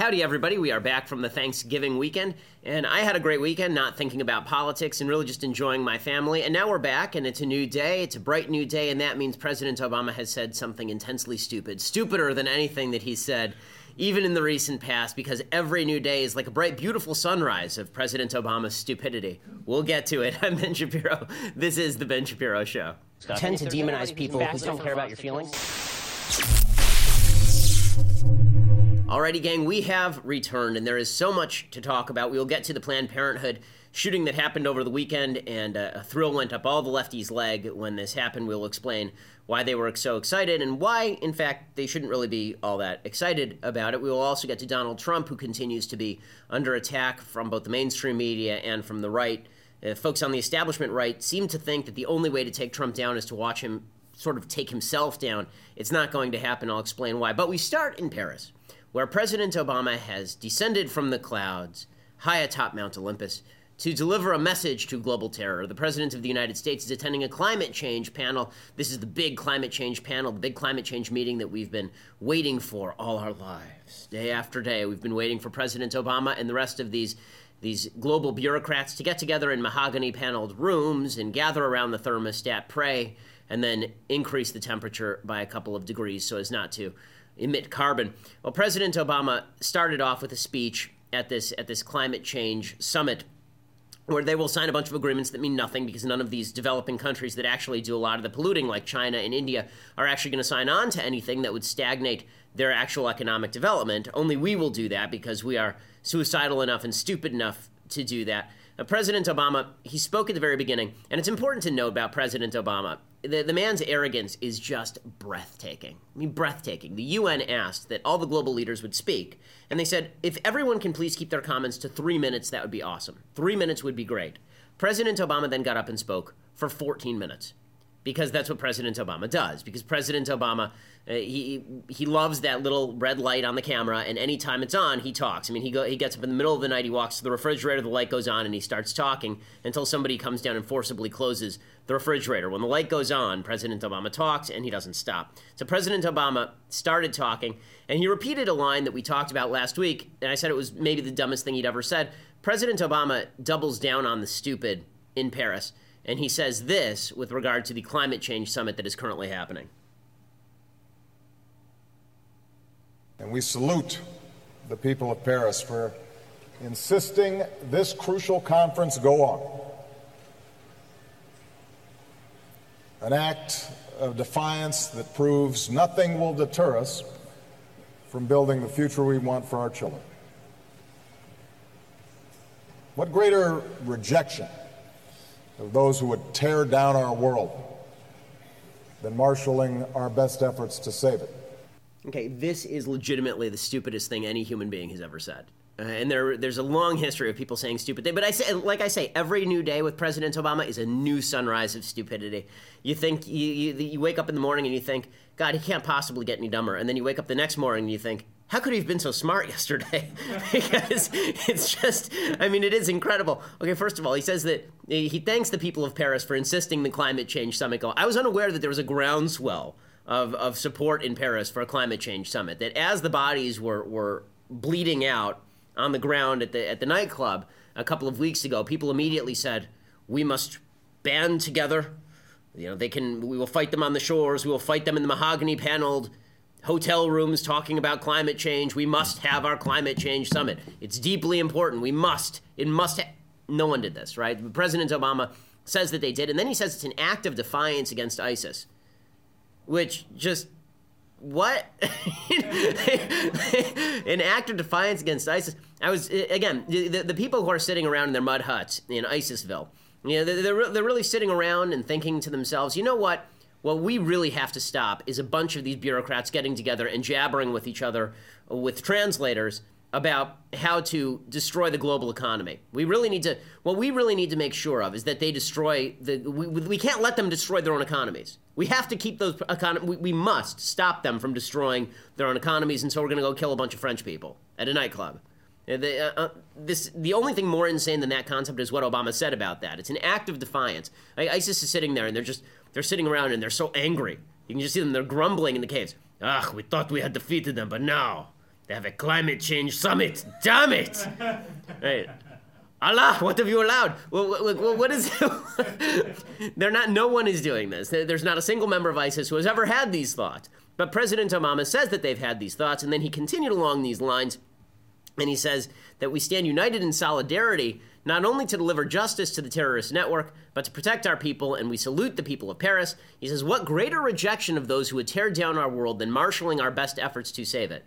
Howdy, everybody. We are back from the Thanksgiving weekend, and I had a great weekend, not thinking about politics and really just enjoying my family. And now we're back, and it's a new day. It's a bright new day, and that means President Obama has said something intensely stupid, stupider than anything that he said, even in the recent past, because every new day is like a bright, beautiful sunrise of President Obama's stupidity. We'll get to it. I'm Ben Shapiro. This is The Ben Shapiro Show. Tend to demonize people who don't care about your feelings. Alrighty, gang, we have returned, and there is so much to talk about. We will get to the Planned Parenthood shooting that happened over the weekend, and uh, a thrill went up all the lefties' leg when this happened. We'll explain why they were so excited and why, in fact, they shouldn't really be all that excited about it. We will also get to Donald Trump, who continues to be under attack from both the mainstream media and from the right. Uh, folks on the establishment right seem to think that the only way to take Trump down is to watch him sort of take himself down. It's not going to happen. I'll explain why. But we start in Paris where President Obama has descended from the clouds high atop Mount Olympus to deliver a message to global terror. The President of the United States is attending a climate change panel. This is the big climate change panel, the big climate change meeting that we've been waiting for all our lives. Day after day, we've been waiting for President Obama and the rest of these these global bureaucrats to get together in mahogany paneled rooms and gather around the thermostat, pray, and then increase the temperature by a couple of degrees so as not to emit carbon. Well, President Obama started off with a speech at this at this climate change summit where they will sign a bunch of agreements that mean nothing because none of these developing countries that actually do a lot of the polluting, like China and India, are actually going to sign on to anything that would stagnate their actual economic development. Only we will do that because we are suicidal enough and stupid enough to do that. President Obama, he spoke at the very beginning, and it's important to note about President Obama the, the man's arrogance is just breathtaking. I mean, breathtaking. The UN asked that all the global leaders would speak, and they said, if everyone can please keep their comments to three minutes, that would be awesome. Three minutes would be great. President Obama then got up and spoke for 14 minutes because that's what President Obama does. Because President Obama, uh, he he loves that little red light on the camera, and anytime it's on, he talks. I mean, he go, he gets up in the middle of the night, he walks to the refrigerator, the light goes on, and he starts talking until somebody comes down and forcibly closes the refrigerator. When the light goes on, President Obama talks, and he doesn't stop. So President Obama started talking, and he repeated a line that we talked about last week, and I said it was maybe the dumbest thing he'd ever said. President Obama doubles down on the stupid in Paris. And he says this with regard to the climate change summit that is currently happening. And we salute the people of Paris for insisting this crucial conference go on. An act of defiance that proves nothing will deter us from building the future we want for our children. What greater rejection of those who would tear down our world than marshaling our best efforts to save it. Okay, this is legitimately the stupidest thing any human being has ever said. Uh, and there, there's a long history of people saying stupid things. But I say, like I say, every new day with President Obama is a new sunrise of stupidity. You think you, you, you wake up in the morning and you think, God, he can't possibly get any dumber. And then you wake up the next morning and you think, how could he have been so smart yesterday? because it's just, I mean, it is incredible. Okay, first of all, he says that he thanks the people of Paris for insisting the climate change summit go. I was unaware that there was a groundswell of, of support in Paris for a climate change summit. That as the bodies were, were bleeding out on the ground at the, at the nightclub a couple of weeks ago, people immediately said, we must band together. You know, they can, we will fight them on the shores, we will fight them in the mahogany paneled hotel rooms talking about climate change. We must have our climate change summit. It's deeply important. We must. It must. Ha- no one did this, right? President Obama says that they did, and then he says it's an act of defiance against ISIS, which just what an act of defiance against ISIS. I was again the, the people who are sitting around in their mud huts in ISISville. You know, they're, they're, they're really sitting around and thinking to themselves, you know what? what we really have to stop is a bunch of these bureaucrats getting together and jabbering with each other with translators about how to destroy the global economy. We really need to what we really need to make sure of is that they destroy the we, we can't let them destroy their own economies. We have to keep those economy we, we must stop them from destroying their own economies and so we're going to go kill a bunch of French people at a nightclub. The, uh, uh, this, the only thing more insane than that concept is what Obama said about that. It's an act of defiance. ISIS is sitting there and they're just they're sitting around and they're so angry. You can just see them. They're grumbling in the caves. Ah, we thought we had defeated them, but now They have a climate change summit. Damn it! Right. Allah, what have you allowed? Well, what is? They're not. No one is doing this. There's not a single member of ISIS who has ever had these thoughts. But President Obama says that they've had these thoughts, and then he continued along these lines, and he says that we stand united in solidarity not only to deliver justice to the terrorist network, but to protect our people, and we salute the people of Paris. He says, What greater rejection of those who would tear down our world than marshaling our best efforts to save it?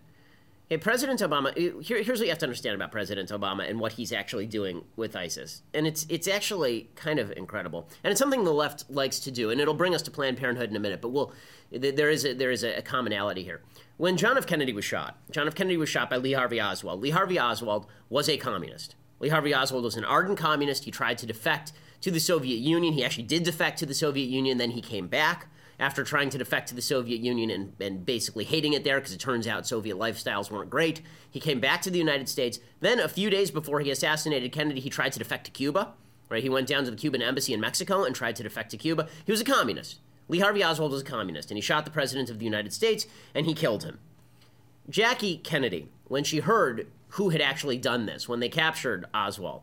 Hey, President Obama, eh, here, here's what you have to understand about President Obama and what he's actually doing with ISIS. And it's, it's actually kind of incredible. And it's something the left likes to do, and it'll bring us to Planned Parenthood in a minute, but we'll, there is a, there is a commonality here. When John F. Kennedy was shot, John F. Kennedy was shot by Lee Harvey Oswald. Lee Harvey Oswald was a communist. Lee Harvey Oswald was an ardent communist. He tried to defect to the Soviet Union. He actually did defect to the Soviet Union, then he came back after trying to defect to the Soviet Union and, and basically hating it there because it turns out Soviet lifestyles weren't great. He came back to the United States. Then, a few days before he assassinated Kennedy, he tried to defect to Cuba. Right? He went down to the Cuban embassy in Mexico and tried to defect to Cuba. He was a communist. Lee Harvey Oswald was a communist, and he shot the president of the United States and he killed him. Jackie Kennedy, when she heard who had actually done this when they captured Oswald.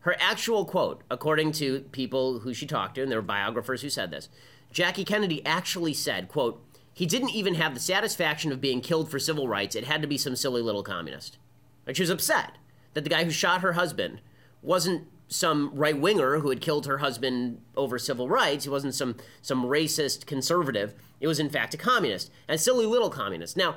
Her actual quote, according to people who she talked to, and there were biographers who said this, Jackie Kennedy actually said, quote, he didn't even have the satisfaction of being killed for civil rights. It had to be some silly little communist. And she was upset that the guy who shot her husband wasn't some right winger who had killed her husband over civil rights. He wasn't some some racist conservative. It was in fact a communist, and silly little communist. Now,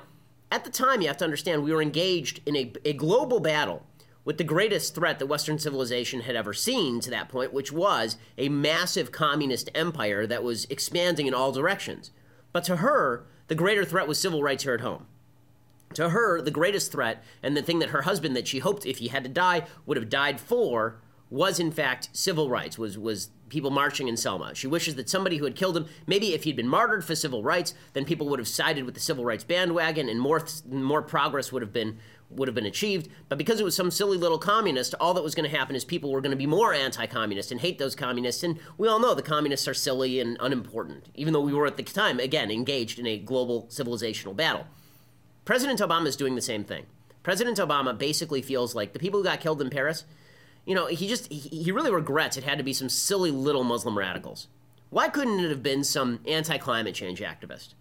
at the time, you have to understand, we were engaged in a, a global battle with the greatest threat that Western civilization had ever seen to that point, which was a massive communist empire that was expanding in all directions. But to her, the greater threat was civil rights here at home. To her, the greatest threat, and the thing that her husband, that she hoped if he had to die, would have died for, was in fact civil rights, was, was people marching in Selma. She wishes that somebody who had killed him, maybe if he'd been martyred for civil rights, then people would have sided with the civil rights bandwagon and more more progress would have been would have been achieved. But because it was some silly little communist, all that was going to happen is people were going to be more anti-communist and hate those communists. And we all know the communists are silly and unimportant, even though we were at the time again engaged in a global civilizational battle. President Obama is doing the same thing. President Obama basically feels like the people who got killed in Paris you know, he just, he really regrets it had to be some silly little Muslim radicals. Why couldn't it have been some anti climate change activist?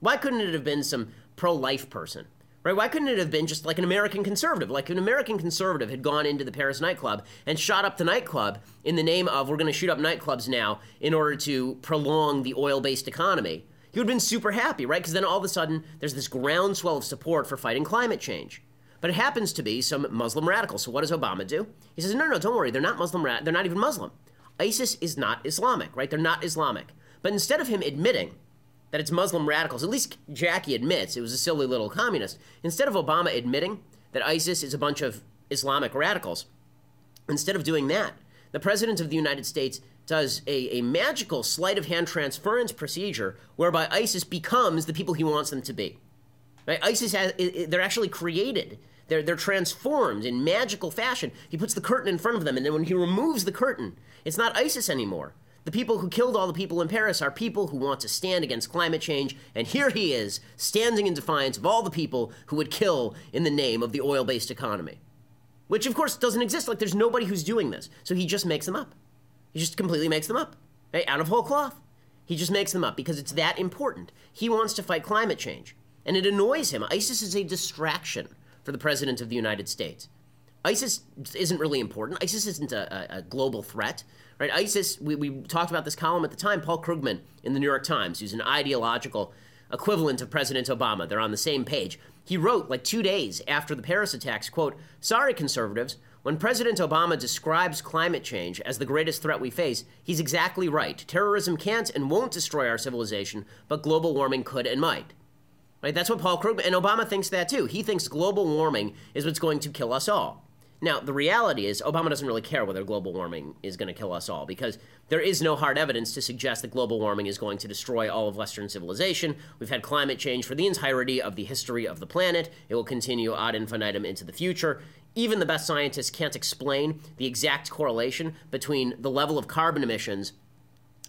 Why couldn't it have been some pro life person? Right? Why couldn't it have been just like an American conservative? Like an American conservative had gone into the Paris nightclub and shot up the nightclub in the name of we're going to shoot up nightclubs now in order to prolong the oil based economy. He would have been super happy, right? Because then all of a sudden there's this groundswell of support for fighting climate change. But it happens to be some Muslim radicals. So what does Obama do? He says, no, no, don't worry. They're not Muslim. Ra- they're not even Muslim. ISIS is not Islamic, right? They're not Islamic. But instead of him admitting that it's Muslim radicals, at least Jackie admits it was a silly little communist. Instead of Obama admitting that ISIS is a bunch of Islamic radicals, instead of doing that, the President of the United States does a, a magical sleight of hand transference procedure whereby ISIS becomes the people he wants them to be. Right? ISIS has, they're actually created. They're, they're transformed in magical fashion. He puts the curtain in front of them, and then when he removes the curtain, it's not ISIS anymore. The people who killed all the people in Paris are people who want to stand against climate change, and here he is, standing in defiance of all the people who would kill in the name of the oil based economy. Which, of course, doesn't exist. Like, there's nobody who's doing this. So he just makes them up. He just completely makes them up, right? out of whole cloth. He just makes them up because it's that important. He wants to fight climate change and it annoys him. ISIS is a distraction for the President of the United States. ISIS isn't really important. ISIS isn't a, a, global threat, right? ISIS, we, we talked about this column at the time, Paul Krugman in the New York Times, who's an ideological equivalent of President Obama. They're on the same page. He wrote, like two days after the Paris attacks, quote, Sorry, conservatives, when President Obama describes climate change as the greatest threat we face, he's exactly right. Terrorism can't and won't destroy our civilization, but global warming could and might. Right? That's what Paul Krugman and Obama thinks that too. He thinks global warming is what's going to kill us all. Now, the reality is, Obama doesn't really care whether global warming is going to kill us all because there is no hard evidence to suggest that global warming is going to destroy all of Western civilization. We've had climate change for the entirety of the history of the planet. It will continue ad infinitum into the future. Even the best scientists can't explain the exact correlation between the level of carbon emissions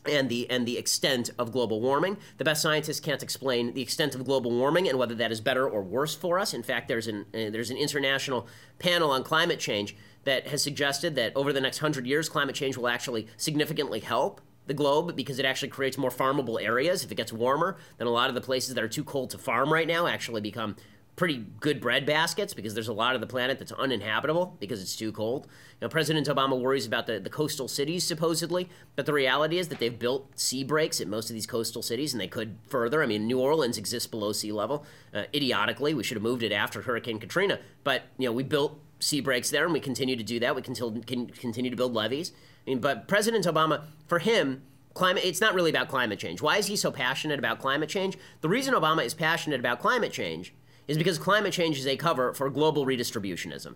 and the and the extent of global warming. The best scientists can't explain the extent of global warming and whether that is better or worse for us. In fact, there's an uh, there's an international panel on climate change that has suggested that over the next 100 years climate change will actually significantly help the globe because it actually creates more farmable areas if it gets warmer. Then a lot of the places that are too cold to farm right now actually become pretty good bread baskets because there's a lot of the planet that's uninhabitable because it's too cold. You know, President Obama worries about the, the coastal cities supposedly, but the reality is that they've built sea breaks at most of these coastal cities and they could further. I mean, New Orleans exists below sea level. Uh, idiotically, we should have moved it after Hurricane Katrina, but you know, we built sea breaks there and we continue to do that. We can, can continue to build levees. I mean, but President Obama, for him, climate it's not really about climate change. Why is he so passionate about climate change? The reason Obama is passionate about climate change is because climate change is a cover for global redistributionism.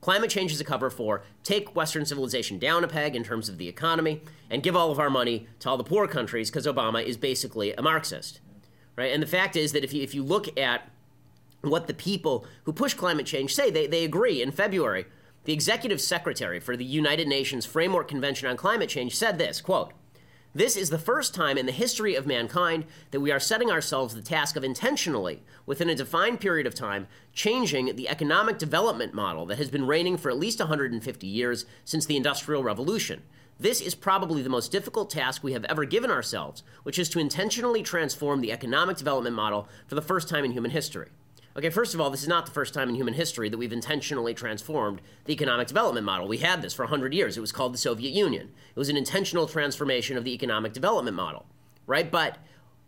Climate change is a cover for take Western civilization down a peg in terms of the economy and give all of our money to all the poor countries because Obama is basically a Marxist. Right? And the fact is that if you, if you look at what the people who push climate change say, they, they agree. In February, the executive secretary for the United Nations Framework Convention on Climate Change said this quote, this is the first time in the history of mankind that we are setting ourselves the task of intentionally, within a defined period of time, changing the economic development model that has been reigning for at least 150 years since the Industrial Revolution. This is probably the most difficult task we have ever given ourselves, which is to intentionally transform the economic development model for the first time in human history. Okay, first of all, this is not the first time in human history that we've intentionally transformed the economic development model. We had this for 100 years. It was called the Soviet Union. It was an intentional transformation of the economic development model, right? But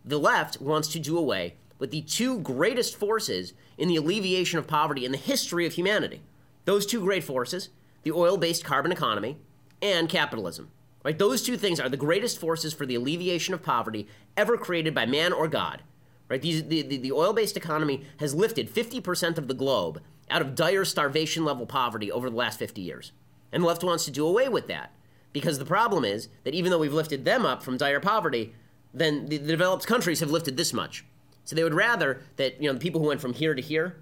the left wants to do away with the two greatest forces in the alleviation of poverty in the history of humanity. Those two great forces, the oil based carbon economy and capitalism. Right? Those two things are the greatest forces for the alleviation of poverty ever created by man or God. Right? These, the, the, the oil based economy has lifted 50% of the globe out of dire starvation level poverty over the last 50 years. And the left wants to do away with that. Because the problem is that even though we've lifted them up from dire poverty, then the, the developed countries have lifted this much. So they would rather that, you know, the people who went from here to here,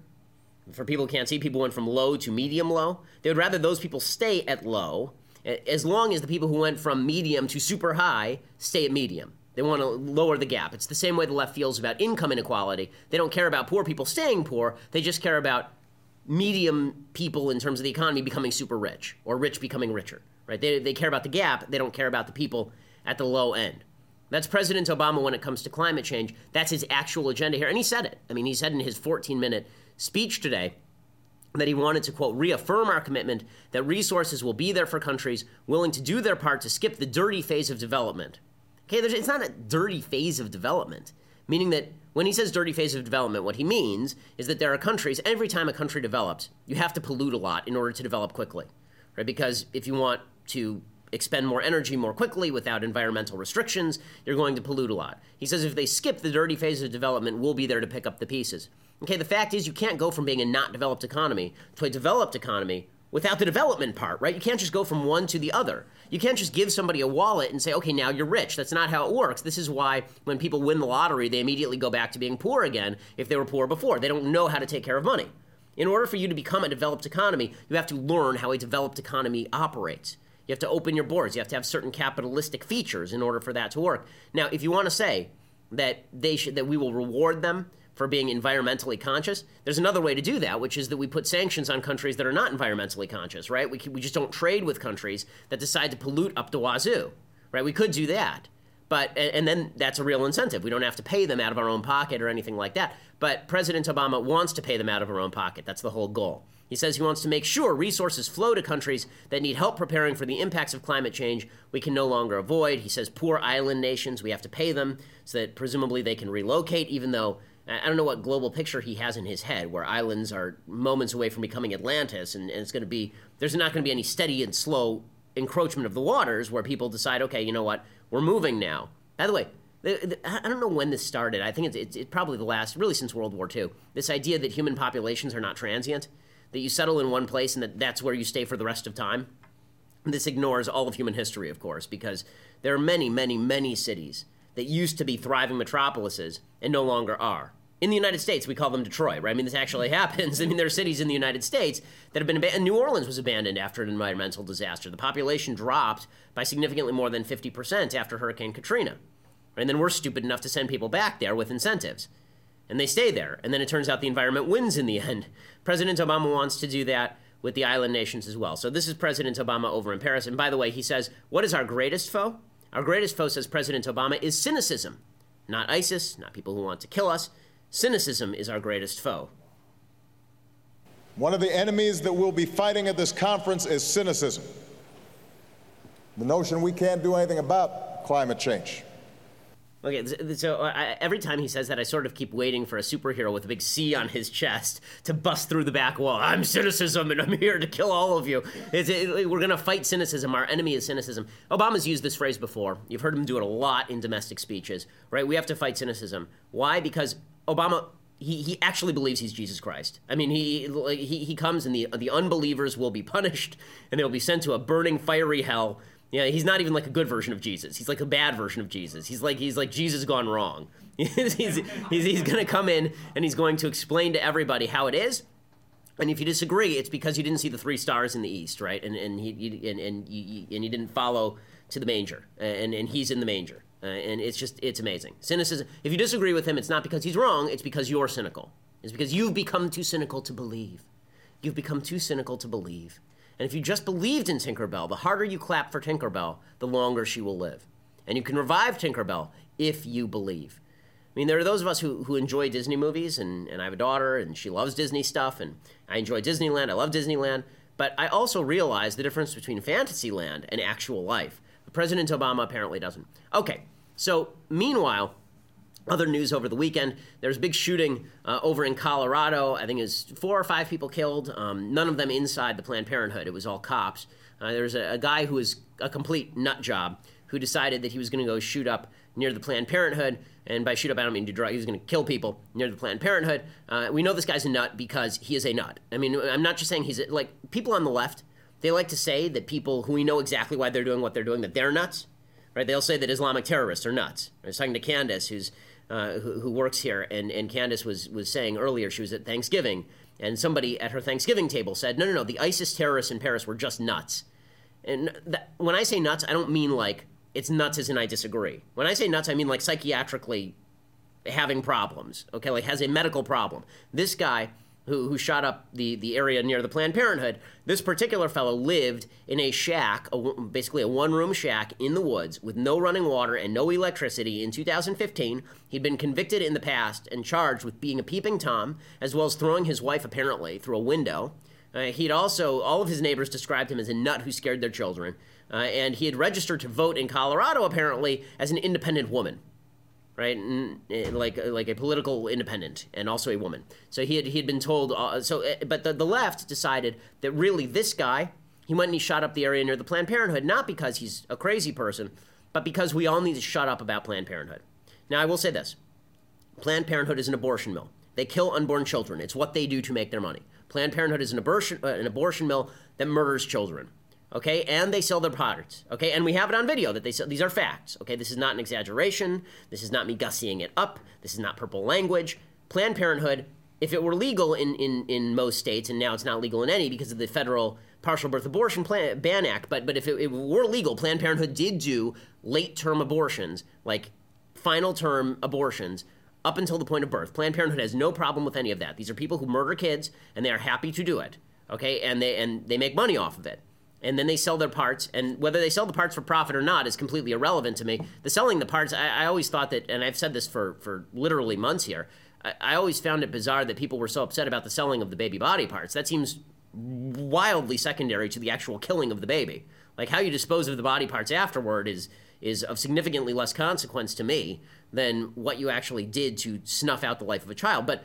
for people who can't see, people went from low to medium low, they would rather those people stay at low as long as the people who went from medium to super high stay at medium. They want to lower the gap. It's the same way the left feels about income inequality. They don't care about poor people staying poor, they just care about medium people in terms of the economy becoming super rich or rich becoming richer. Right? They, they care about the gap, they don't care about the people at the low end. That's President Obama when it comes to climate change. That's his actual agenda here. And he said it. I mean, he said in his 14 minute speech today that he wanted to, quote, reaffirm our commitment that resources will be there for countries willing to do their part to skip the dirty phase of development Okay, it's not a dirty phase of development, meaning that when he says dirty phase of development, what he means is that there are countries, every time a country develops, you have to pollute a lot in order to develop quickly, right? Because if you want to expend more energy more quickly without environmental restrictions, you're going to pollute a lot. He says if they skip the dirty phase of development, we'll be there to pick up the pieces. Okay, the fact is you can't go from being a not developed economy to a developed economy without the development part, right? You can't just go from one to the other. You can't just give somebody a wallet and say, okay, now you're rich. That's not how it works. This is why when people win the lottery, they immediately go back to being poor again if they were poor before. They don't know how to take care of money. In order for you to become a developed economy, you have to learn how a developed economy operates. You have to open your boards. You have to have certain capitalistic features in order for that to work. Now, if you want to say that they should, that we will reward them for being environmentally conscious. There's another way to do that, which is that we put sanctions on countries that are not environmentally conscious, right? We, we just don't trade with countries that decide to pollute up the wazoo, right? We could do that. But, and then that's a real incentive. We don't have to pay them out of our own pocket or anything like that. But President Obama wants to pay them out of our own pocket. That's the whole goal. He says he wants to make sure resources flow to countries that need help preparing for the impacts of climate change we can no longer avoid. He says poor island nations, we have to pay them so that presumably they can relocate, even though I don't know what global picture he has in his head, where islands are moments away from becoming Atlantis, and, and it's going to be there's not going to be any steady and slow encroachment of the waters where people decide, okay, you know what, we're moving now. By the way, I don't know when this started. I think it's, it's, it's, probably the last, really since World War II. This idea that human populations are not transient, that you settle in one place and that that's where you stay for the rest of time. This ignores all of human history, of course, because there are many, many, many cities that used to be thriving metropolises and no longer are in the United States, we call them Detroit, right? I mean, this actually happens. I mean, there are cities in the United States that have been abandoned. New Orleans was abandoned after an environmental disaster. The population dropped by significantly more than 50% after Hurricane Katrina. And then we're stupid enough to send people back there with incentives. And they stay there. And then it turns out the environment wins in the end. President Obama wants to do that with the island nations as well. So this is President Obama over in Paris. And by the way, he says, What is our greatest foe? Our greatest foe, says President Obama, is cynicism. Not ISIS, not people who want to kill us. Cynicism is our greatest foe. One of the enemies that we'll be fighting at this conference is cynicism. The notion we can't do anything about climate change. Okay, so I, every time he says that, I sort of keep waiting for a superhero with a big C on his chest to bust through the back wall. I'm cynicism, and I'm here to kill all of you. It, we're going to fight cynicism. Our enemy is cynicism. Obama's used this phrase before. You've heard him do it a lot in domestic speeches, right? We have to fight cynicism. Why? Because Obama he, he actually believes he's Jesus Christ. I mean, he, he he comes and the the unbelievers will be punished and they'll be sent to a burning fiery hell. Yeah, he's not even like a good version of Jesus. He's like a bad version of Jesus. He's like he's like Jesus gone wrong. he's, he's, he's, he's going to come in and he's going to explain to everybody how it is. And if you disagree, it's because you didn't see the three stars in the east, right? And and he and and you, and you didn't follow to the manger, and and he's in the manger. Uh, and it's just, it's amazing. Cynicism, if you disagree with him, it's not because he's wrong, it's because you're cynical. It's because you've become too cynical to believe. You've become too cynical to believe. And if you just believed in Tinkerbell, the harder you clap for Tinkerbell, the longer she will live. And you can revive Tinkerbell if you believe. I mean, there are those of us who, who enjoy Disney movies, and, and I have a daughter, and she loves Disney stuff, and I enjoy Disneyland. I love Disneyland. But I also realize the difference between Fantasyland and actual life. President Obama apparently doesn't. Okay, so meanwhile, other news over the weekend there's a big shooting uh, over in Colorado. I think it was four or five people killed, um, none of them inside the Planned Parenthood. It was all cops. Uh, there was a, a, guy who was a complete nut job who decided that he was going to go shoot up near the Planned Parenthood. And by shoot up, I don't mean to drug. He was going to kill people near the Planned Parenthood. Uh, we know this guy's a nut because he is a nut. I mean, I'm not just saying he's a, like people on the left they like to say that people who we know exactly why they're doing what they're doing, that they're nuts, right? They'll say that Islamic terrorists are nuts. I was talking to Candace, who's uh, who, who, works here, and, and Candace was was saying earlier she was at Thanksgiving, and somebody at her Thanksgiving table said, "No, no, no, the ISIS terrorists in Paris were just nuts." And that, when I say nuts, I don't mean like it's nuts as in I disagree. When I say nuts, I mean like psychiatrically having problems. Okay, like has a medical problem. This guy who, who shot up the, the area near the Planned Parenthood, this particular fellow lived in a shack, a, basically a one room shack in the woods with no running water and no electricity in 2015. He'd been convicted in the past and charged with being a peeping Tom, as well as throwing his wife apparently through a window. Uh, he'd also, all of his neighbors described him as a nut who scared their children. Uh, and he had registered to vote in Colorado apparently as an independent woman right? Eh, like uh, like a political independent and also a woman. So he had he had been told. Uh, so, eh, but the, the left decided that really this guy he went and he shot up the area near the Planned Parenthood not because he's a crazy person, but because we all need to shut up about Planned Parenthood. Now I will say this: Planned Parenthood is an abortion mill. They kill unborn children. It's what they do to make their money. Planned Parenthood is an abortion uh, an abortion mill that murders children okay? And they sell their products okay? And we have it on video that they sell these are facts okay? This is not an exaggeration. This is not me gussying it up. This is not purple language. Planned parenthood if it were legal in, in, in most states and now it's not legal in any because of the federal partial birth abortion plan, ban act but but if it, it were legal planned parenthood did do late term abortions like final term abortions up until the point of birth. Planned parenthood has no problem with any of that. These are people who murder kids and they are happy to do it okay? And they and they make money off of it and then they sell their parts and whether they sell the parts for profit or not is completely irrelevant to me. The selling the parts i, I always thought that and i've said this for, for literally months here I, I, always found it bizarre that people were so upset about the selling of the baby body parts. That seems wildly secondary to the actual killing of the baby. Like how you dispose of the body parts afterward is is of significantly less consequence to me than what you actually did to snuff out the life of a child. But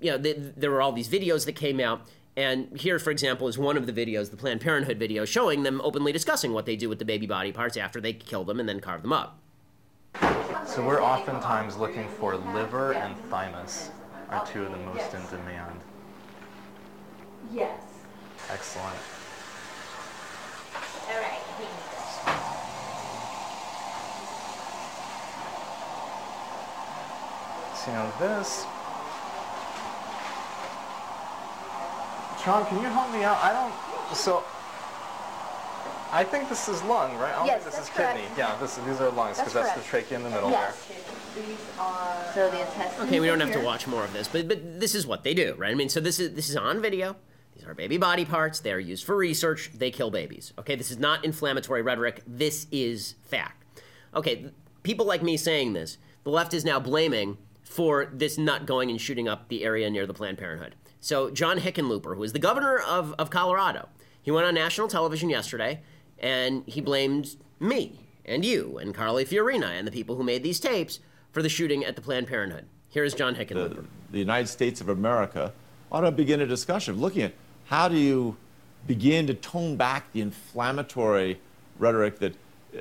you know, there were all these videos that came out, and here, for example, is one of the videos, the Planned Parenthood video, showing them openly discussing what they do with the baby body parts after they kill them and then carve them up. So we're oftentimes looking for liver and thymus are two of the most yes. in demand. Yes. Excellent. All right. So now this Sean, can you help me out? I don't. So. I think this is lung, right? I don't Yes, think this that's is kidney. correct. Yeah, this, these are lungs because That's that's, the trachea in the middle there. Yes. These are. So the intestines. Okay, we don't are have to watch more of this, but but this is what they do, right? I mean, so this is this is on video. These are baby body parts. They are used for research. They kill babies. Okay, this is not inflammatory rhetoric. This is fact. Okay, people like me saying this, the left is now blaming for this nut going and shooting up the area near the Planned Parenthood. So John Hickenlooper, who is the governor of, of Colorado, he went on national television yesterday and he blamed me and you and Carly Fiorina and the people who made these tapes for the shooting at the Planned Parenthood. Here is John Hickenlooper. the, the United States of America ought to begin a discussion of looking at how do you begin to tone back the inflammatory rhetoric that, uh,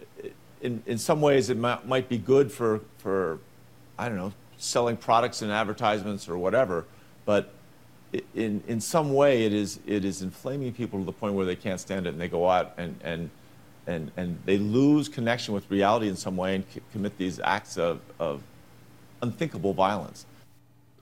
in, in some ways, it might, might be good for, for, I don't know, selling products and advertisements or whatever, but in, in some way it is, it is inflaming people to the point where they can't stand it and they go out and, and, and, and they lose connection with reality in some way and c- commit these acts of, of unthinkable violence.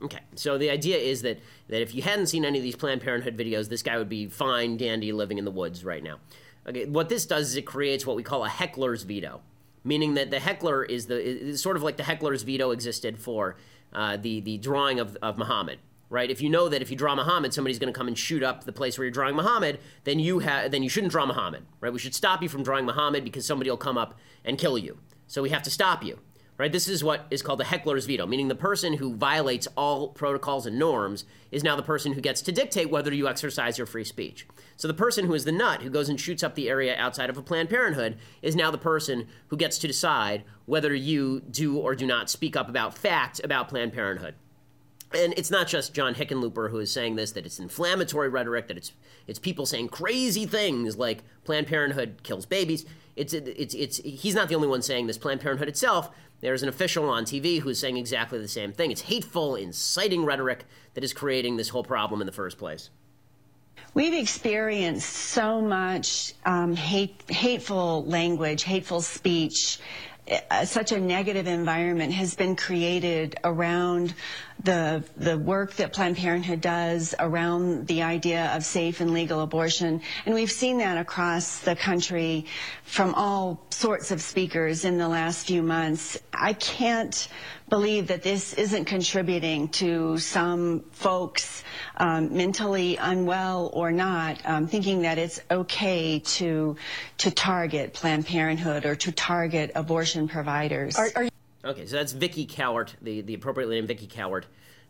Okay, so the idea is that, that if you hadn't seen any of these Planned Parenthood videos, this guy would be fine, dandy, living in the woods right now. Okay, what this does is it creates what we call a heckler's veto, meaning that the heckler is the is sort of like the heckler's veto existed for uh, the the drawing of of Muhammad. Right? If you know that if you draw Muhammad, somebody's going to come and shoot up the place where you're drawing Muhammad, then you ha- then you shouldn't draw Muhammad. Right? We should stop you from drawing Muhammad because somebody will come up and kill you. So we have to stop you right? This is what is called the heckler's veto, meaning the person who violates all protocols and norms is now the person who gets to dictate whether you exercise your free speech. So the person who is the nut who goes and shoots up the area outside of a Planned Parenthood is now the person who gets to decide whether you do or do not speak up about facts about Planned Parenthood. And it's not just John Hickenlooper who is saying this, that it's inflammatory rhetoric, that it's it's people saying crazy things like Planned Parenthood kills babies. It's it's it's he's not the only one saying this. Planned Parenthood itself, there's an official on TV who's saying exactly the same thing. It's hateful, inciting rhetoric that is creating this whole problem in the first place. We've experienced so much um, hate, hateful language, hateful speech. Uh, such a negative environment has been created around the the work that Planned Parenthood does around the idea of safe and legal abortion, and we've seen that across the country from all sorts of speakers in the last few months. I can't believe that this isn't contributing to some folks um, mentally unwell or not um, thinking that it's okay to to target Planned Parenthood or to target abortion providers. Okay, so that's Vicki Cowart, the, the appropriately named Vicki Cowart,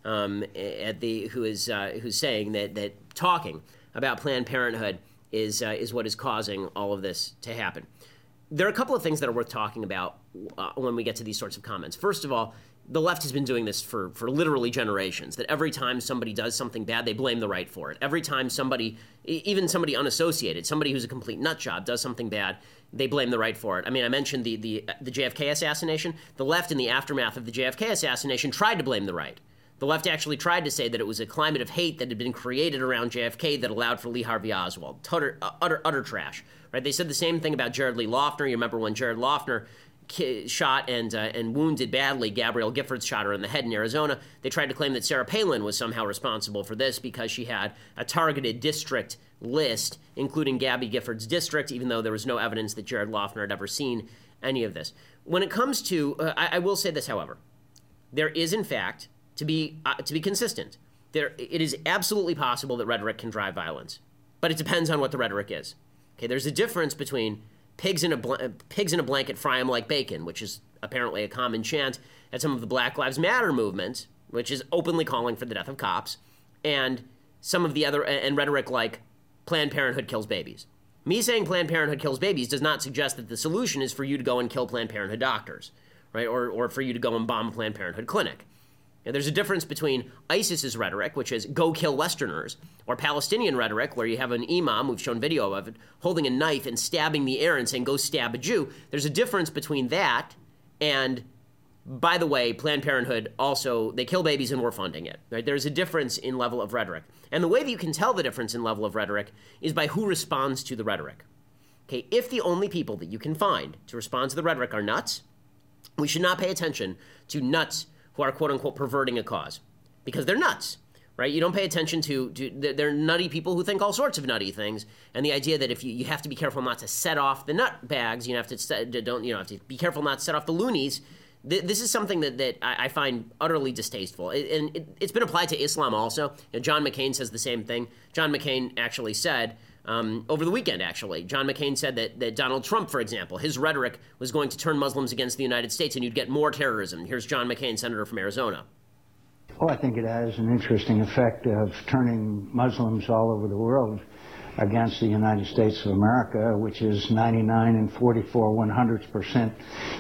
um, at the who is uh, who's saying that that talking about Planned Parenthood is uh, is what is causing all of this to happen. There are a couple of things that are worth talking about uh, when we get to these sorts of comments. First of all, the left has been doing this for, for literally generations. That every time somebody does something bad, they blame the right for it. Every time somebody, even somebody unassociated, somebody who's a complete nut job, does something bad, they blame the right for it. I mean, I mentioned the, the, the JFK assassination. The left, in the aftermath of the JFK assassination, tried to blame the right. The left actually tried to say that it was a climate of hate that had been created around JFK that allowed for Lee Harvey Oswald. Utter, uh, utter, utter trash. Right? They said the same thing about Jared Lee Loughner. You remember when Jared Loughner shot and uh, and wounded badly Gabrielle Giffords shot her in the head in Arizona. They tried to claim that Sarah Palin was somehow responsible for this because she had a targeted district list, including Gabby Gifford's district, even though there was no evidence that Jared Loughner had ever seen any of this. When it comes to, uh, I, I will say this, however, there is in fact to be uh, to be consistent. There, it is absolutely possible that rhetoric can drive violence, but it depends on what the rhetoric is. Okay, there's a difference between pigs in a bl- pigs in a blanket fry 'em like bacon, which is apparently a common chant at some of the Black Lives Matter movement, which is openly calling for the death of cops, and some of the other and rhetoric like Planned Parenthood kills babies. Me saying Planned Parenthood kills babies does not suggest that the solution is for you to go and kill Planned Parenthood doctors, right? Or, or for you to go and bomb a Planned Parenthood clinic. There's a difference between ISIS's rhetoric, which is go kill Westerners, or Palestinian rhetoric, where you have an imam, we've shown video of it, holding a knife and stabbing the air and saying, go stab a Jew. There's a difference between that and, by the way, Planned Parenthood also, they kill babies and we're funding it. Right? There's a difference in level of rhetoric. And the way that you can tell the difference in level of rhetoric is by who responds to the rhetoric. Okay, if the only people that you can find to respond to the rhetoric are nuts, we should not pay attention to nuts who are quote unquote perverting a cause because they're nuts, right? You don't pay attention to, to they're nutty people who think all sorts of nutty things, and the idea that if you, you have to be careful not to set off the nut bags, you have to set, don't you know have to be careful not to set off the loonies. This is something that, that I find utterly distasteful, and it, has been applied to Islam also. You know, John McCain says the same thing. John McCain actually said um, over the weekend, actually, John McCain said that, that Donald Trump, for example, his rhetoric was going to turn Muslims against the United States, and you'd get more terrorism. Here's John McCain, senator from Arizona. Well, I think it has an interesting effect of turning Muslims all over the world against the United States of America, which is 99 and 44 one hundredths percent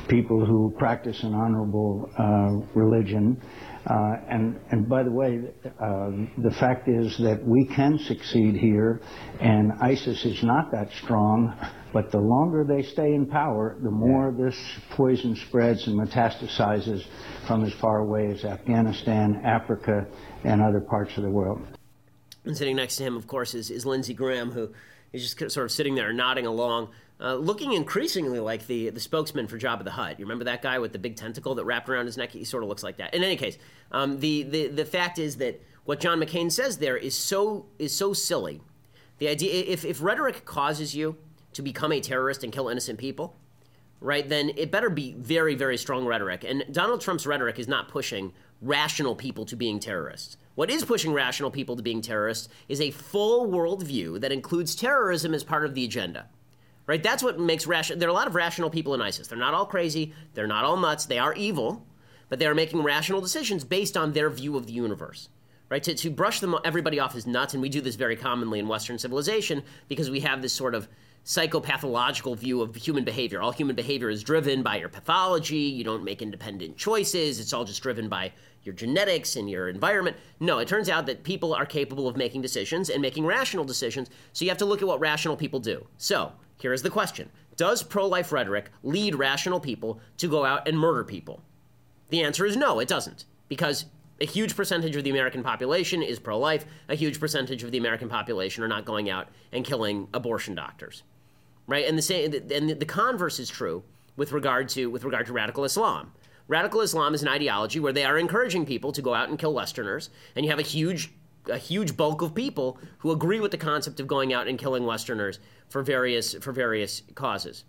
people who practice an honorable uh, religion. Uh, and, and by the way, uh, the fact is that we can succeed here, and ISIS is not that strong, but the longer they stay in power, the more this poison spreads and metastasizes from as far away as Afghanistan, Africa, and other parts of the world. And sitting next to him, of course, is, is Lindsey Graham, who is just sort of sitting there nodding along, uh, looking increasingly like the, the spokesman for Jabba the Hutt. You remember that guy with the big tentacle that wrapped around his neck? He sort of looks like that. In any case, um, the, the, the fact is that what John McCain says there is so, is so silly. The idea, if, if rhetoric causes you to become a terrorist and kill innocent people, right, then it better be very, very strong rhetoric. And Donald Trump's rhetoric is not pushing rational people to being terrorists. What is pushing rational people to being terrorists is a full worldview that includes terrorism as part of the agenda. Right? That's what makes rational. There are a lot of rational people in ISIS. They're not all crazy. They're not all nuts. They are evil, but they are making rational decisions based on their view of the universe. Right? To, to brush them everybody off as nuts, and we do this very commonly in Western civilization because we have this sort of psychopathological view of human behavior. All human behavior is driven by your pathology. You don't make independent choices. It's all just driven by your genetics and your environment. No, it turns out that people are capable of making decisions and making rational decisions, so you have to look at what rational people do. So, here is the question Does pro life rhetoric lead rational people to go out and murder people? The answer is no, it doesn't. Because a huge percentage of the American population is pro life, a huge percentage of the American population are not going out and killing abortion doctors. Right? And the same and the converse is true with regard to with regard to radical Islam. Radical Islam is an ideology where they are encouraging people to go out and kill Westerners, and you have a huge a huge bulk of people who agree with the concept of going out and killing Westerners for various for various causes.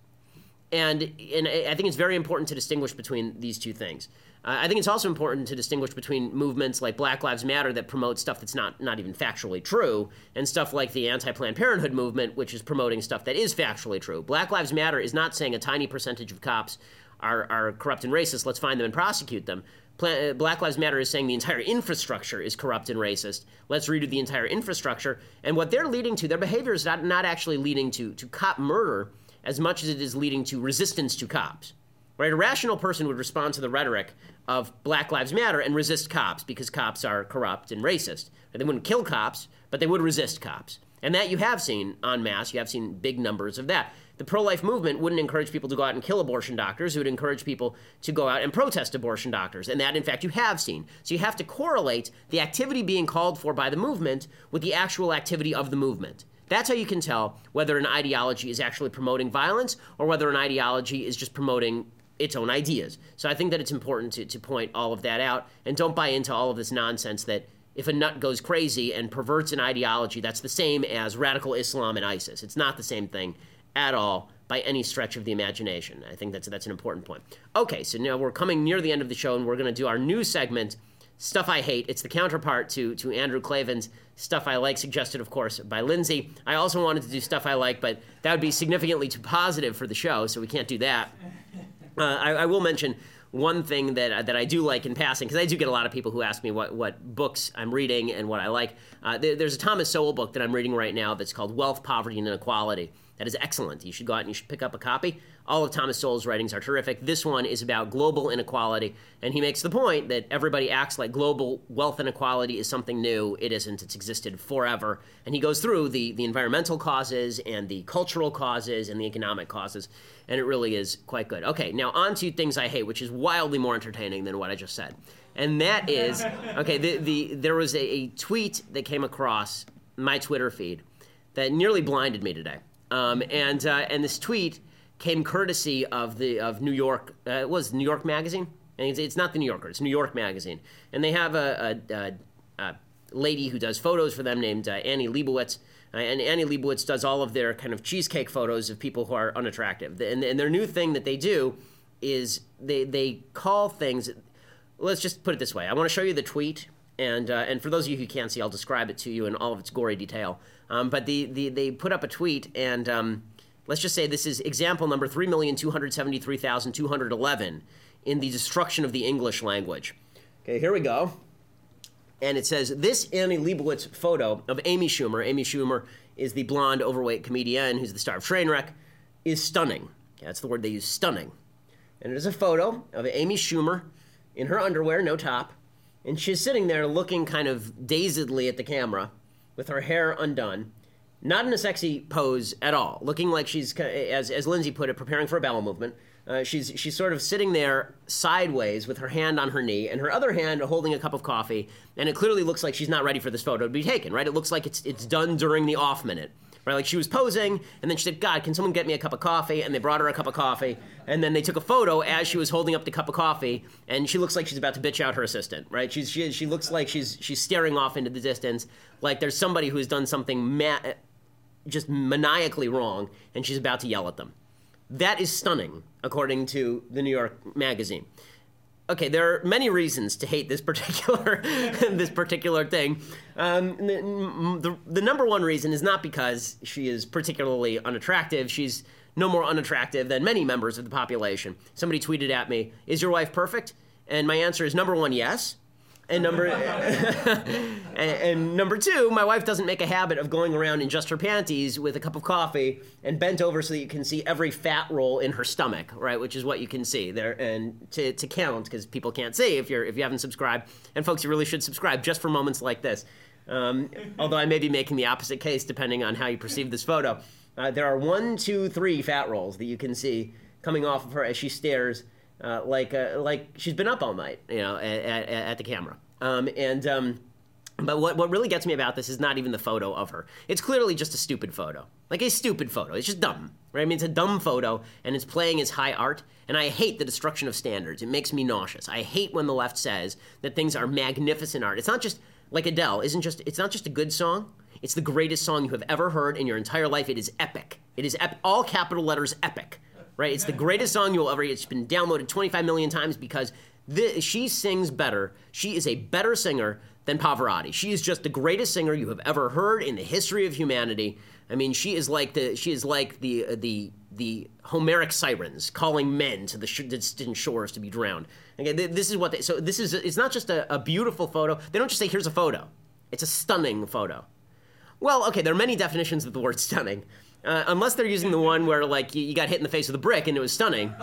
And and I think it's very important to distinguish between these two things. Uh, I think it's also important to distinguish between movements like Black Lives Matter that promote stuff that's not not even factually true, and stuff like the anti-Planned Parenthood movement, which is promoting stuff that is factually true. Black Lives Matter is not saying a tiny percentage of cops are, are corrupt and racist, let's find them and prosecute them. Uh, Black Lives Matter is saying the entire infrastructure is corrupt and racist. Let's redo the entire infrastructure. And what they're leading to, their behavior is not, not actually leading to, to cop murder as much as it is leading to resistance to cops. Right? A rational person would respond to the rhetoric of Black Lives Matter and resist cops because cops are corrupt and racist. They wouldn't kill cops, but they would resist cops. And that you have seen en masse. You have seen big numbers of that the pro life movement wouldn't encourage people to go out and kill abortion doctors. It would encourage people to go out and protest abortion doctors. And that, in fact, you have seen. So you have to correlate the activity being called for by the movement with the actual activity of the movement. That's how you can tell whether an ideology is actually promoting violence or whether an ideology is just promoting its own ideas. So I think that it's important to, to point all of that out and don't buy into all of this nonsense that if a nut goes crazy and perverts an ideology, that's the same as radical Islam and ISIS. It's not the same thing at all by any stretch of the imagination. I think that's that's an important point. Okay, so now we're coming near the end of the show, and we're going to do our new segment, Stuff I Hate. It's the counterpart to to Andrew Klavan's Stuff I Like, suggested, of course, by Lindsey. I also wanted to do Stuff I Like, but that would be significantly too positive for the show, so we can't do that. Uh, I, I will mention one thing that that I do like in passing, because I do get a lot of people who ask me what, what books I'm reading and what I like. Uh, there, there's a Thomas Sowell book that I'm reading right now that's called Wealth, Poverty, and Inequality. That is excellent. You should go out and you should pick up a copy. All of Thomas Sowell's writings are terrific. This one is about global inequality, and he makes the point that everybody acts like global wealth inequality is something new. It isn't. It's existed forever. And he goes through the, the environmental causes and the cultural causes and the economic causes, and it really is quite good. Okay, now on to things I hate, which is wildly more entertaining than what I just said. And that is okay, the, the, there was a, a tweet that came across my Twitter feed that nearly blinded me today. Um, and uh, and this tweet came courtesy of the of New York. Uh, it was New York Magazine, and it's, it's, not the New Yorker. It's New York Magazine, and they have a, a, a, a lady who does photos for them named uh, Annie Leibovitz. Uh, and Annie Leibovitz does all of their kind of cheesecake photos of people who are unattractive. And, and their new thing that they do is they, they call things, let's just put it this way. I want to show you the tweet. And, uh, and for those of you who can't see, I'll describe it to you in all of its gory detail. Um, but the, the, they put up a tweet, and um, let's just say this is example number 3,273,211 in the destruction of the English language. Okay, here we go. And it says this Annie Leibovitz photo of Amy Schumer. Amy Schumer is the blonde, overweight comedian who's the star of Trainwreck. Is stunning. Okay, that's the word they use, stunning. And it is a photo of Amy Schumer in her underwear, no top, and she's sitting there looking kind of dazedly at the camera with her hair undone, not in a sexy pose at all, looking like she's, as, as Lindsay put it, preparing for a bowel movement. Uh, she's she's sort of sitting there sideways with her hand on her knee and her other hand holding a cup of coffee, and it clearly looks like she's not ready for this photo to be taken. Right? It looks like it's it's done during the off minute. Right? Like she was posing, and then she said, "God, can someone get me a cup of coffee?" And they brought her a cup of coffee, and then they took a photo as she was holding up the cup of coffee, and she looks like she's about to bitch out her assistant. Right? She's she, she looks like she's she's staring off into the distance, like there's somebody who has done something ma- just maniacally wrong, and she's about to yell at them. That is stunning, according to the New York Magazine. Okay, there are many reasons to hate this particular this particular thing. Um, the, the, the number one reason is not because she is particularly unattractive. She's no more unattractive than many members of the population. Somebody tweeted at me, "Is your wife perfect?" And my answer is number one, yes. And number and, and, number two, my wife doesn't make a habit of going around in just her panties with a cup of coffee and bent over so that you can see every fat roll in her stomach, right? Which is what you can see there, and to, to count because people can't see if you're if you haven't subscribed. And folks, you really should subscribe just for moments like this. Um, although I may be making the opposite case depending on how you perceive this photo. Uh, there are one, two, three fat rolls that you can see coming off of her as she stares uh, like uh, like she's been up all night, you know, at, at, at the camera. Um, and um, but what what really gets me about this is not even the photo of her. It's clearly just a stupid photo, like a stupid photo. It's just dumb, right? I mean, it's a dumb photo, and it's playing as high art. And I hate the destruction of standards. It makes me nauseous. I hate when the left says that things are magnificent art. It's not just like Adele. Isn't just. It's not just a good song. It's the greatest song you have ever heard in your entire life. It is epic. It is ep- all capital letters epic right? It's the greatest song you'll ever. It's been downloaded 25 million times because she sings better. She is a better singer than Pavarotti. She is just the greatest singer you have ever heard in the history of humanity. I mean, she is like the she is like the uh, the the Homeric sirens calling men to the sh- distant shores to be drowned. Okay, this is what they. So this is it's not just a, a beautiful photo. They don't just say here's a photo. It's a stunning photo. Well, okay, there are many definitions of the word stunning. Uh, unless they're using the one where like you, you, got hit in the face with a brick and it was stunning,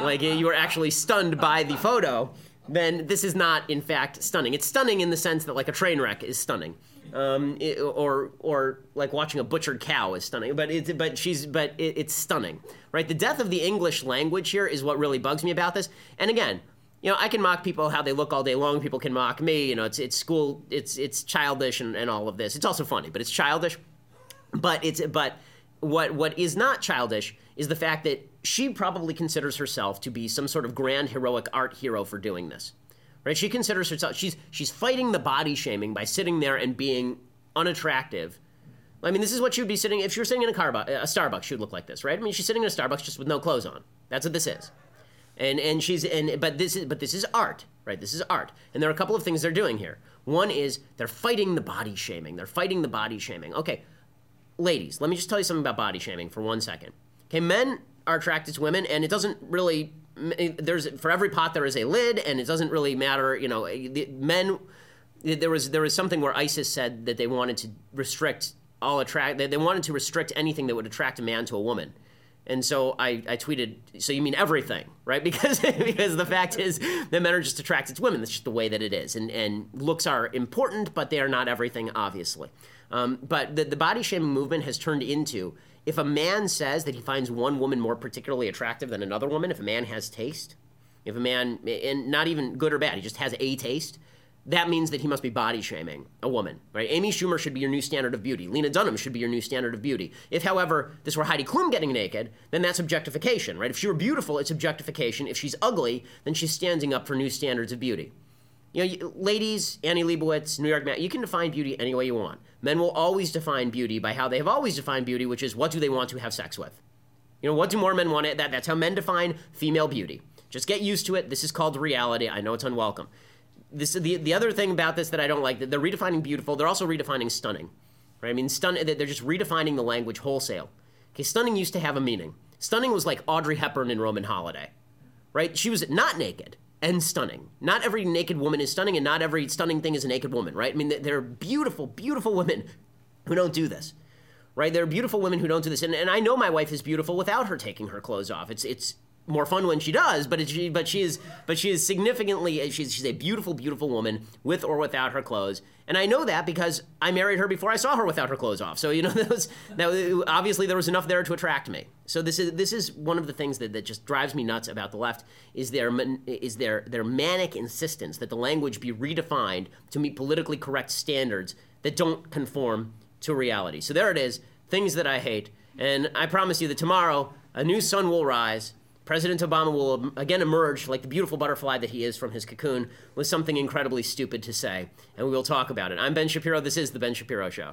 like you were actually stunned by the photo, then this is not in fact stunning. It's stunning in the sense that like a train wreck is stunning, um, it, or or like watching a butchered cow is stunning. But it's but she's but it, it's stunning, right? The death of the English language here is what really bugs me about this. And again, you know, I can mock people how they look all day long. People can mock me. You know, it's it's school, it's it's childish and, and all of this. It's also funny, but it's childish. But it's but what what is not childish is the fact that she probably considers herself to be some sort of grand heroic art hero for doing this. Right? She considers herself she's she's fighting the body shaming by sitting there and being unattractive. I mean, this is what she would be sitting if she were sitting in a car a Starbucks. She would look like this, right? I mean, she's sitting in a Starbucks just with no clothes on. That's what this is. And and she's and but this is but this is art, right? This is art. And there are a couple of things they're doing here. One is they're fighting the body shaming. They're fighting the body shaming. Okay, ladies, let me just tell you something about body shaming for one second. Okay, men are attracted to women, and it doesn't really. There's for every pot there is a lid, and it doesn't really matter. You know, eh, men. Eh, there was there was something where ISIS said that they wanted to restrict all attract. They wanted to restrict anything that would attract a man to a woman. And so I, I tweeted, so you mean everything, right? Because because the fact is that men are just attracted to women. That's just the way that it is. And and looks are important, but they are not everything, obviously. Um, but the, the body shaming movement has turned into if a man says that he finds one woman more particularly attractive than another woman, if a man has taste, if a man, and not even good or bad, he just has a taste, that means that he must be body shaming a woman, right? Amy Schumer should be your new standard of beauty. Lena Dunham should be your new standard of beauty. If, however, this were Heidi Klum getting naked, then that's objectification, right? If she were beautiful, it's objectification. If she's ugly, then she's standing up for new standards of beauty. You know, you- ladies, Annie Leibovitz, New York Man, you can define beauty any way you want. Men will always define beauty by how they have always defined beauty, which is what do they want to have sex with. You know, what do more men want? That that's how men define female beauty. Just get used to it. This is called reality. I know it's unwelcome. This the the other thing about this that I don't like that they're redefining beautiful. They're also redefining stunning. Right? I mean, stun. They're just redefining the language wholesale. Okay, stunning used to have a meaning. Stunning was like Audrey Hepburn in Roman Holiday, right? She was not naked and stunning. Not every naked woman is stunning, and not every stunning thing is a naked woman, right? I mean, there are beautiful, beautiful women who don't do this right? There are beautiful women who don't do this, and, and I know my wife is beautiful without her taking her clothes off. It's it's more fun when she does, but she but she is but she is significantly she's she's a beautiful beautiful woman with or without her clothes, and I know that because I married her before I saw her without her clothes off. So you know that was that obviously there was enough there to attract me. So this is this is one of the things that, that just drives me nuts about the left is their is their their manic insistence that the language be redefined to meet politically correct standards that don't conform to reality. So there it is, things that I hate. And I promise you that tomorrow a new sun will rise. President Obama will again emerge like the beautiful butterfly that he is from his cocoon with something incredibly stupid to say. And we will talk about it. I'm Ben Shapiro. This is The Ben Shapiro Show.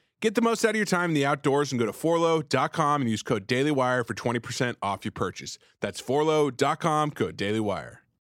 Get the most out of your time in the outdoors and go to forloh.com and use code DailyWire for 20% off your purchase. That's forloh.com, code DailyWire.